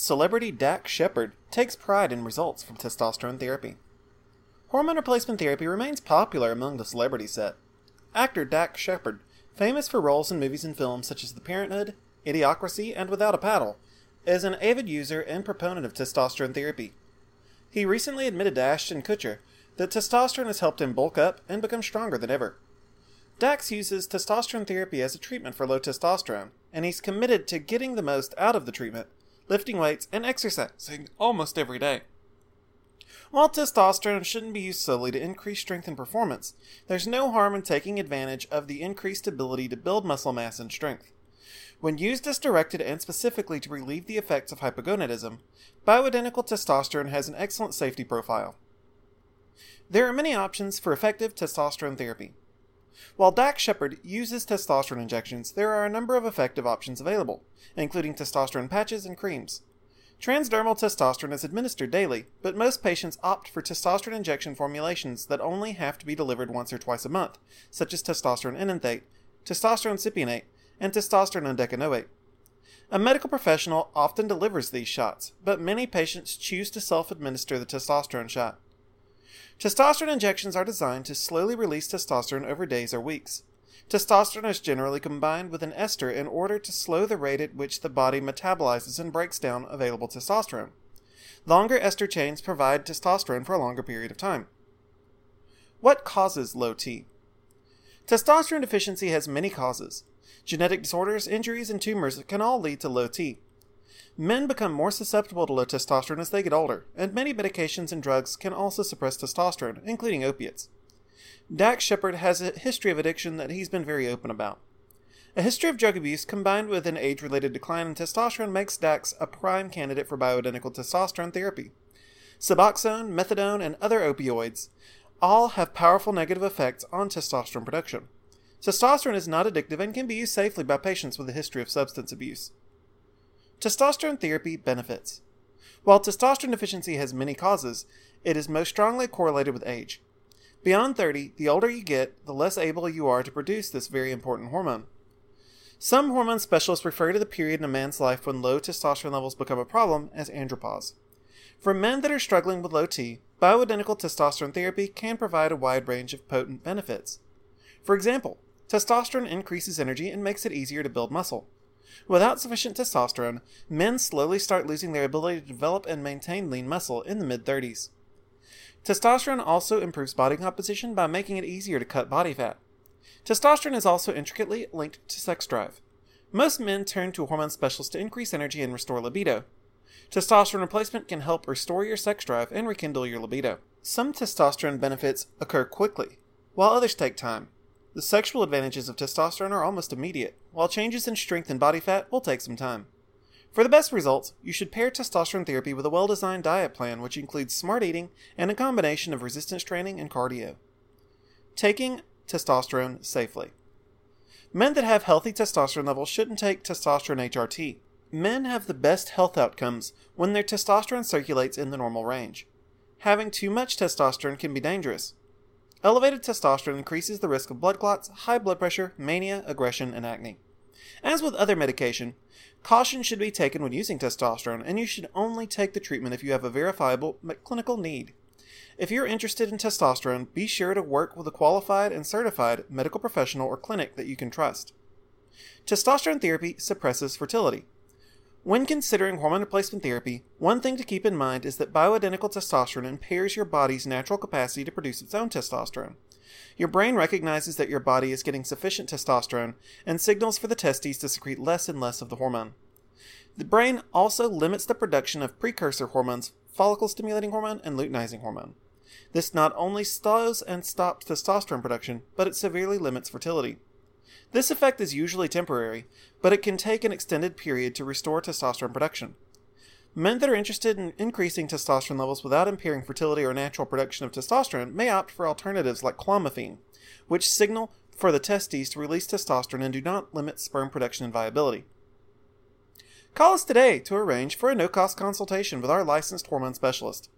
Celebrity Dax Shepard takes pride in results from testosterone therapy. Hormone replacement therapy remains popular among the celebrity set. Actor Dax Shepard, famous for roles in movies and films such as The Parenthood, Idiocracy, and Without a Paddle, is an avid user and proponent of testosterone therapy. He recently admitted to Ashton Kutcher that testosterone has helped him bulk up and become stronger than ever. Dax uses testosterone therapy as a treatment for low testosterone, and he's committed to getting the most out of the treatment, lifting weights and exercising almost every day. While testosterone shouldn't be used solely to increase strength and performance, there's no harm in taking advantage of the increased ability to build muscle mass and strength. When used as directed and specifically to relieve the effects of hypogonadism, bioidentical testosterone has an excellent safety profile. There are many options for effective testosterone therapy. While Dax Shepard uses testosterone injections, there are a number of effective options available, including testosterone patches and creams. Transdermal testosterone is administered daily, but most patients opt for testosterone injection formulations that only have to be delivered once or twice a month, such as testosterone enanthate, testosterone cypionate, and testosterone undecanoate. A medical professional often delivers these shots, but many patients choose to self administer the testosterone shot. Testosterone injections are designed to slowly release testosterone over days or weeks. Testosterone is generally combined with an ester in order to slow the rate at which the body metabolizes and breaks down available testosterone. Longer ester chains provide testosterone for a longer period of time. What causes low T? Testosterone deficiency has many causes. Genetic disorders, injuries, and tumors can all lead to low T. Men become more susceptible to low testosterone as they get older, and many medications and drugs can also suppress testosterone, including opiates. Dax Shepard has a history of addiction that he's been very open about. A history of drug abuse combined with an age related decline in testosterone makes Dax a prime candidate for bioidentical testosterone therapy. Suboxone, methadone, and other opioids all have powerful negative effects on testosterone production. Testosterone is not addictive and can be used safely by patients with a history of substance abuse. Testosterone therapy benefits. While testosterone deficiency has many causes, it is most strongly correlated with age. Beyond 30, the older you get, the less able you are to produce this very important hormone. Some hormone specialists refer to the period in a man's life when low testosterone levels become a problem as andropause. For men that are struggling with low T, bioidentical testosterone therapy can provide a wide range of potent benefits. For example, testosterone increases energy and makes it easier to build muscle. Without sufficient testosterone, men slowly start losing their ability to develop and maintain lean muscle in the mid 30s. Testosterone also improves body composition by making it easier to cut body fat. Testosterone is also intricately linked to sex drive. Most men turn to hormone specialist to increase energy and restore libido. Testosterone replacement can help restore your sex drive and rekindle your libido. Some testosterone benefits occur quickly, while others take time. The sexual advantages of testosterone are almost immediate, while changes in strength and body fat will take some time. For the best results, you should pair testosterone therapy with a well designed diet plan which includes smart eating and a combination of resistance training and cardio. Taking testosterone safely. Men that have healthy testosterone levels shouldn't take testosterone HRT. Men have the best health outcomes when their testosterone circulates in the normal range. Having too much testosterone can be dangerous, Elevated testosterone increases the risk of blood clots, high blood pressure, mania, aggression, and acne. As with other medication, caution should be taken when using testosterone, and you should only take the treatment if you have a verifiable clinical need. If you're interested in testosterone, be sure to work with a qualified and certified medical professional or clinic that you can trust. Testosterone therapy suppresses fertility. When considering hormone replacement therapy, one thing to keep in mind is that bioidentical testosterone impairs your body's natural capacity to produce its own testosterone. Your brain recognizes that your body is getting sufficient testosterone and signals for the testes to secrete less and less of the hormone. The brain also limits the production of precursor hormones, follicle stimulating hormone and luteinizing hormone. This not only slows and stops testosterone production, but it severely limits fertility. This effect is usually temporary, but it can take an extended period to restore testosterone production. Men that are interested in increasing testosterone levels without impairing fertility or natural production of testosterone may opt for alternatives like clomiphene, which signal for the testes to release testosterone and do not limit sperm production and viability. Call us today to arrange for a no cost consultation with our licensed hormone specialist.